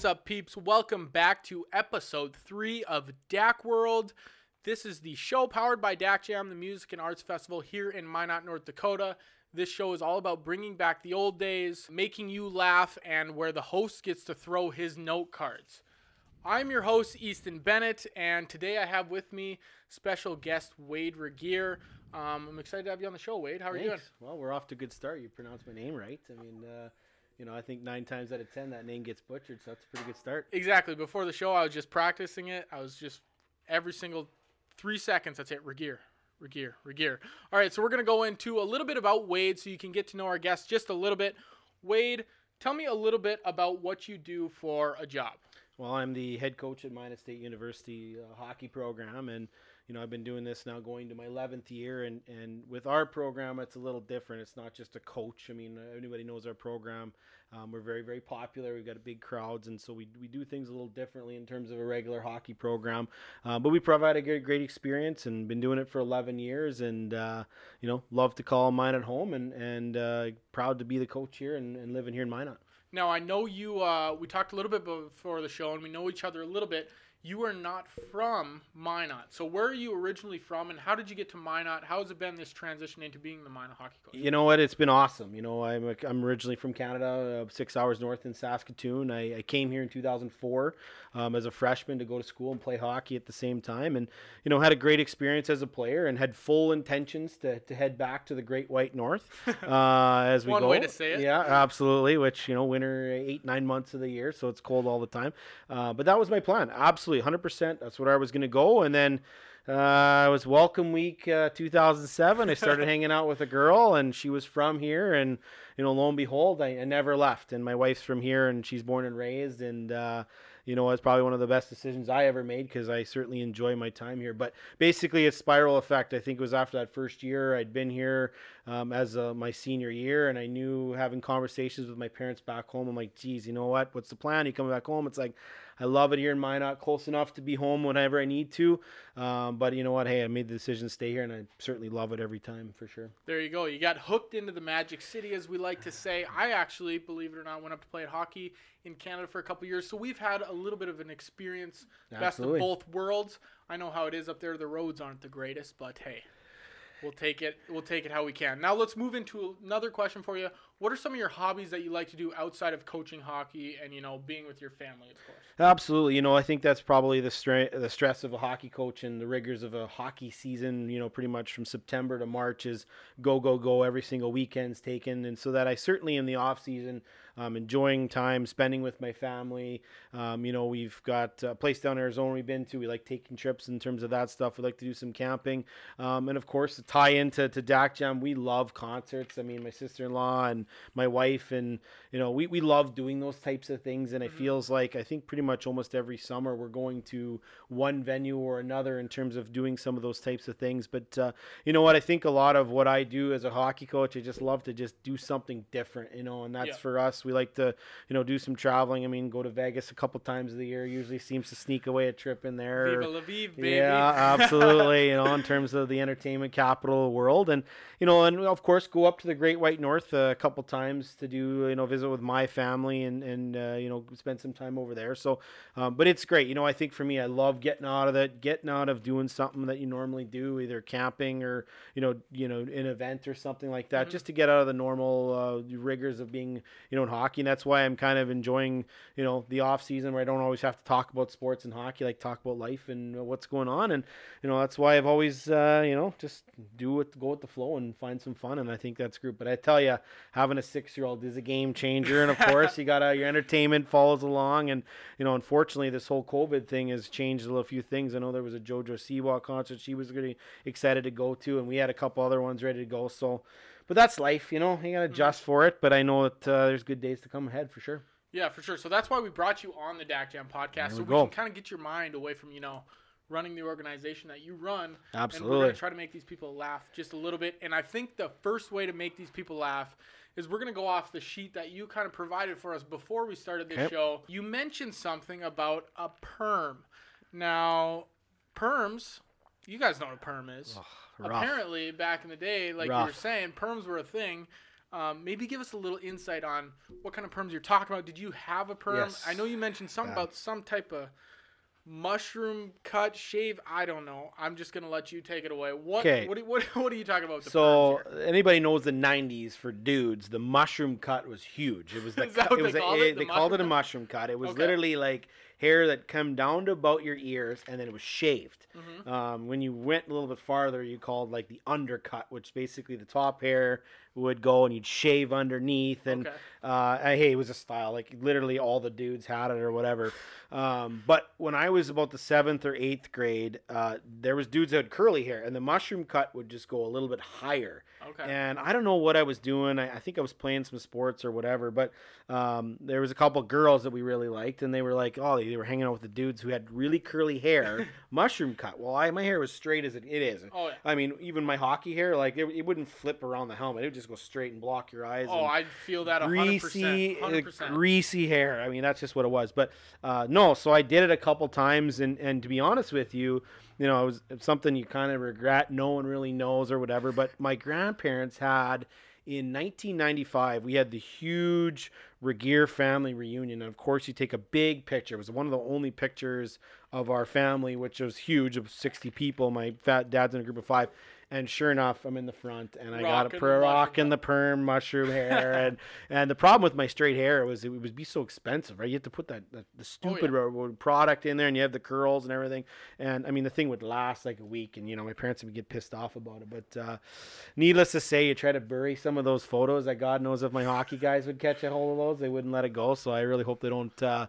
What's up, peeps? Welcome back to episode three of Dak World. This is the show powered by Dak Jam, the music and arts festival here in Minot, North Dakota. This show is all about bringing back the old days, making you laugh, and where the host gets to throw his note cards. I'm your host, Easton Bennett, and today I have with me special guest Wade Regier. Um, I'm excited to have you on the show, Wade. How are you doing? Well, we're off to a good start. You pronounced my name right. I mean, uh, you know, I think nine times out of ten that name gets butchered, so that's a pretty good start. Exactly. Before the show, I was just practicing it. I was just every single three seconds. That's it. Regier, Regier, Regier. All right. So we're gonna go into a little bit about Wade, so you can get to know our guest just a little bit. Wade, tell me a little bit about what you do for a job. Well, I'm the head coach at Minot State University uh, hockey program, and you know I've been doing this now going to my 11th year, and and with our program it's a little different. It's not just a coach. I mean, anybody knows our program. Um, we're very very popular. We've got big crowds, and so we we do things a little differently in terms of a regular hockey program. Uh, but we provide a great great experience, and been doing it for 11 years, and uh, you know love to call mine at home, and and uh, proud to be the coach here and, and living here in Minot. Now I know you. Uh, we talked a little bit before the show, and we know each other a little bit. You are not from Minot, so where are you originally from, and how did you get to Minot? How has it been this transition into being the Minot hockey coach? You know what? It's been awesome. You know, I'm, I'm originally from Canada, uh, six hours north in Saskatoon. I, I came here in 2004 um, as a freshman to go to school and play hockey at the same time, and you know had a great experience as a player and had full intentions to, to head back to the Great White North uh, as we One go. way to say it. Yeah, absolutely. Which you know, winter eight nine months of the year, so it's cold all the time. Uh, but that was my plan. Absolutely, 100%. That's where I was going to go, and then. Uh, it was welcome week uh, 2007. I started hanging out with a girl, and she was from here. And you know, lo and behold, I, I never left. And my wife's from here, and she's born and raised. And uh, you know, it's probably one of the best decisions I ever made because I certainly enjoy my time here. But basically, it's spiral effect. I think it was after that first year I'd been here um, as uh, my senior year, and I knew having conversations with my parents back home. I'm like, geez, you know what? What's the plan? You coming back home? It's like. I love it here in Minot, close enough to be home whenever I need to. Um, but you know what? Hey, I made the decision to stay here, and I certainly love it every time for sure. There you go. You got hooked into the Magic City, as we like to say. I actually, believe it or not, went up to play hockey in Canada for a couple years, so we've had a little bit of an experience, best Absolutely. of both worlds. I know how it is up there. The roads aren't the greatest, but hey, we'll take it. We'll take it how we can. Now let's move into another question for you. What are some of your hobbies that you like to do outside of coaching hockey and you know being with your family, of course? Absolutely. You know, I think that's probably the stre- the stress of a hockey coach and the rigors of a hockey season. You know, pretty much from September to March is go go go. Every single weekend's taken, and so that I certainly in the off season. Um, enjoying time spending with my family. Um, you know, we've got a place down in Arizona we've been to. We like taking trips in terms of that stuff. We like to do some camping. Um, and of course, to tie into to Dak Jam, we love concerts. I mean, my sister in law and my wife, and, you know, we, we love doing those types of things. And it feels like I think pretty much almost every summer we're going to one venue or another in terms of doing some of those types of things. But, uh, you know what? I think a lot of what I do as a hockey coach, I just love to just do something different, you know, and that's Yeah. for us. We like to, you know, do some traveling. I mean, go to Vegas a couple times of the year. Usually seems to sneak away a trip in there. Viva la Vive, baby. Yeah, absolutely. you know, in terms of the entertainment capital of the world, and you know, and of course, go up to the Great White North a couple times to do you know visit with my family and and uh, you know spend some time over there. So, um, but it's great. You know, I think for me, I love getting out of that, getting out of doing something that you normally do, either camping or you know, you know, an event or something like that, just to get out of the normal uh, rigors of being you know in hockey. And that's why I'm kind of enjoying you know the off season where I don't always have to talk about sports and hockey, like talk about life and what's going on. And you know that's why I've always uh, you know just do it, go with the flow and find some fun. And I think that's great. But I tell you, having a six year old is a game changer. And of course, you got your entertainment follows along. And you know, unfortunately, this whole COVID thing has changed a little few things. I know there was a JoJo Siwa concert she was really excited to go to, and we had a couple other ones ready to go. So. But that's life, you know. You gotta adjust for it. But I know that uh, there's good days to come ahead for sure. Yeah, for sure. So that's why we brought you on the Dak Jam podcast, There so we we go. can kind of get your mind away from you know running the organization that you run. Absolutely. And we're gonna try to make these people laugh just a little bit. And I think the first way to make these people laugh is we're gonna go off the sheet that you kind of provided for us before we started this show. You mentioned something about a perm. Now, perms. You guys know what a perm is. rough. Apparently, back in the day, like you were saying, perms were a thing. Um, maybe give us a little insight on what kind of perms you're talking about. Did you have a perm? Yes. I know you mentioned something Yeah. about some type of mushroom cut shave. I don't know. I'm just gonna let you take it away. What? 'Kay. What, what? What are you talking about? With the So anybody knows the '90s for dudes, the mushroom cut was huge. It was the Is that cut- what it was they a- called it, the they called it a mushroom mushroom cut. It was Okay. literally like hair that come down to about your ears, and then it was shaved. Mhm. Um, when you went a little bit farther, you called like the undercut, which basically the top hair would go and you'd shave underneath. And Okay. uh, hey, it was a style. Like literally all the dudes had it or whatever. Um, but when I was about the seventh or eighth grade, uh, there was dudes that had curly hair, and the mushroom cut would just go a little bit higher. Okay. And I don't know what I was doing. I, I think I was playing some sports or whatever. But um, there was a couple girls that we really liked, and they were like, oh, they were hanging out with the dudes who had really curly hair, mushroom cut. Well, I, my hair was straight as it, it is. oh yeah. I mean, even my hockey hair, like it, it wouldn't flip around the helmet. It would just go straight and block your eyes. Oh, and I feel that 100%. greasy, uh, 100%. greasy hair. I mean, that's just what it was. But uh, no, so I did it a couple times, and and to be honest with you, you know, it was something you kind of regret. No one really knows or whatever. But my grandparents had. In 1995, we had the huge Regier family reunion. And of course, you take a big picture. It was one of the only pictures of our family, which was huge, of 60 people. My fat dad's in a group of five. And sure enough, I'm in the front, and I got a per mushroom rocking the perm mushroom hair, and and the problem with my straight hair was it would be so expensive, right? You have to put that, that the stupid ro- product in there, and you have the curls and everything. And I mean, the thing would last like a week, and you know, my parents would get pissed off about it. But uh, needless to say, you try to bury some of those photos. That God knows if my hockey guys would catch a hold of those, they wouldn't let it go. So I really hope they don't. Uh,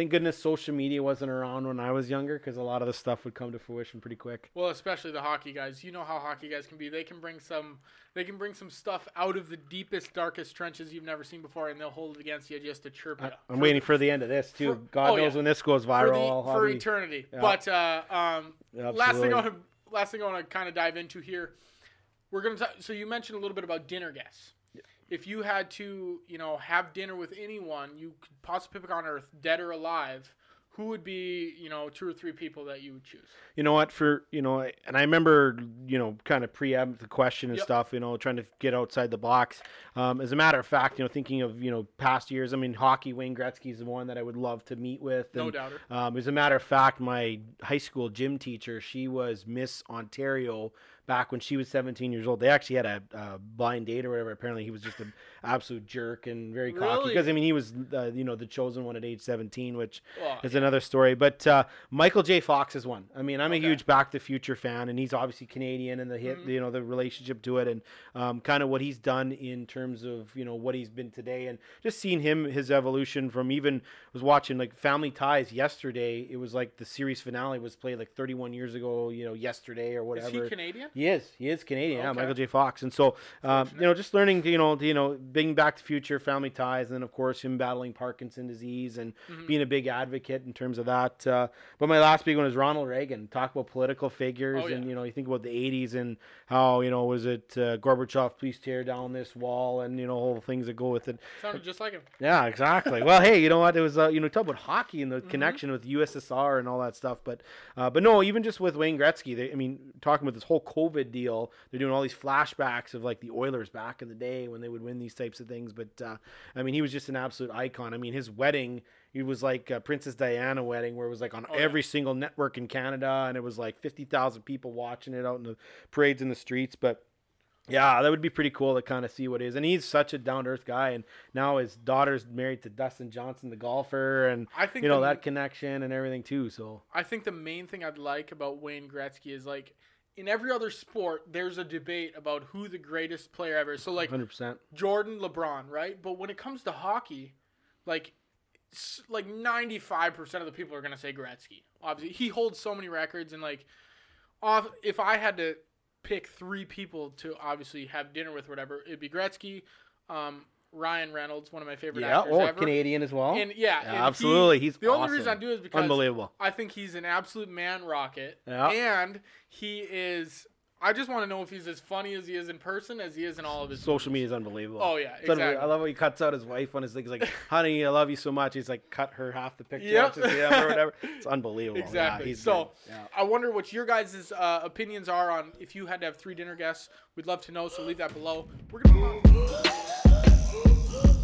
Thank goodness social media wasn't around when I was younger, because a lot of the stuff would come to fruition pretty quick. Well, especially the hockey guys. You know how hockey guys can be. They can bring some. They can bring some stuff out of the deepest, darkest trenches you've never seen before, and they'll hold it against you just to chirp you. I'm waiting for the end of this too. for- God oh, knows yeah. when this goes for, viral. the, for eternity. Yeah. But uh, um, last thing I want to last thing I want to kind of dive into here, we're gonna talk. So you mentioned a little bit about dinner guests. If you had to, you know, have dinner with anyone you could possibly pick on Earth, dead or alive, who would be, you know, two or three people that you would choose? you know what for you know and i remember you know kind of preempt the question and Yep. stuff you know trying to get outside the box um, as a matter of fact you know thinking of you know past years i mean hockey wayne gretzky is the one that i would love to meet with No and, doubter. um, as a matter of fact my high school gym teacher she was miss ontario back when she was 17 years old they actually had a, a blind date or whatever apparently he was just an absolute jerk and very cocky Really? because i mean he was uh, you know the chosen one at age 17 which Well, is another story. But uh, Michael J. Fox is one. I mean, I'm Okay. a huge Back to the Future fan, and he's obviously Canadian, and the hit, Mhm. you know, the relationship to it, and um, kind of what he's done in terms of you know what he's been today, and just seeing him his evolution from even was watching like Family Ties yesterday. It was like the series finale was played like 31 years ago, you know, yesterday or whatever. is he Canadian? He is. He is Canadian. Yeah, Michael J. Fox. And so, um, you know, just learning, you know, you know, being Back to Future, Family Ties, and then of course him battling Parkinson disease and Mhm. being a big advocate in terms of that. Uh, but my last big one is Ronald Reagan. Talk about political figures, Oh, yeah. and you know, you think about the '80s and how you know was it uh, Gorbachev, please tear down this wall, and you know, all the things that go with it. Sounded just like him. Yeah, exactly. well, hey, you know what? It was uh, you know talk about hockey and the Mhm. connection with USSR and all that stuff. But uh, but no, even just with Wayne Gretzky, they, I mean, talking about this whole COVID deal, they're doing all these flashbacks of like the Oilers back in the day when they would win these types of things. But uh, I mean, he was just an absolute icon. I mean, his wedding. It was like Princess Diana wedding, where it was like on Oh, yeah. every single network in Canada, and it was like fifty thousand people watching it out in the parades in the streets. But yeah, that would be pretty cool to kind of see what it is. And he's such a down to earth guy. And now his daughter's married to Dustin Johnson, the golfer, and I think you know the- that connection and everything too. So I think the main thing I'd like about Wayne Gretzky is like in every other sport, there's a debate about who the greatest player ever is. So like 100. percent Jordan, LeBron, right? But when it comes to hockey, like like 95% of the people are going to say Gretzky. Obviously, he holds so many records and like off if I had to pick 3 people to obviously have dinner with whatever, it'd be Gretzky, um, Ryan Reynolds, one of my favorite Yeah, actors oh, ever. Canadian as well. And yeah, and he- absolutely. he's the only reason I do it is because unbelievable. I think he's an absolute man rocket. Yeah. And he is. I just want to know if he's as funny as he is in person as he is in all of his Social media is unbelievable. Oh yeah, It's unbelievable. exactly. I love how he cuts out his wife on his things like, "Honey, I love you so much." He's like, cut her half the picture, Yep. out to or whatever. It's unbelievable. Yeah, Exactly. he's So. Yeah. I wonder what your guys' uh, opinions are on if you had to have three dinner guests. We'd love to know, so leave that below. We're gonna. Uh, uh.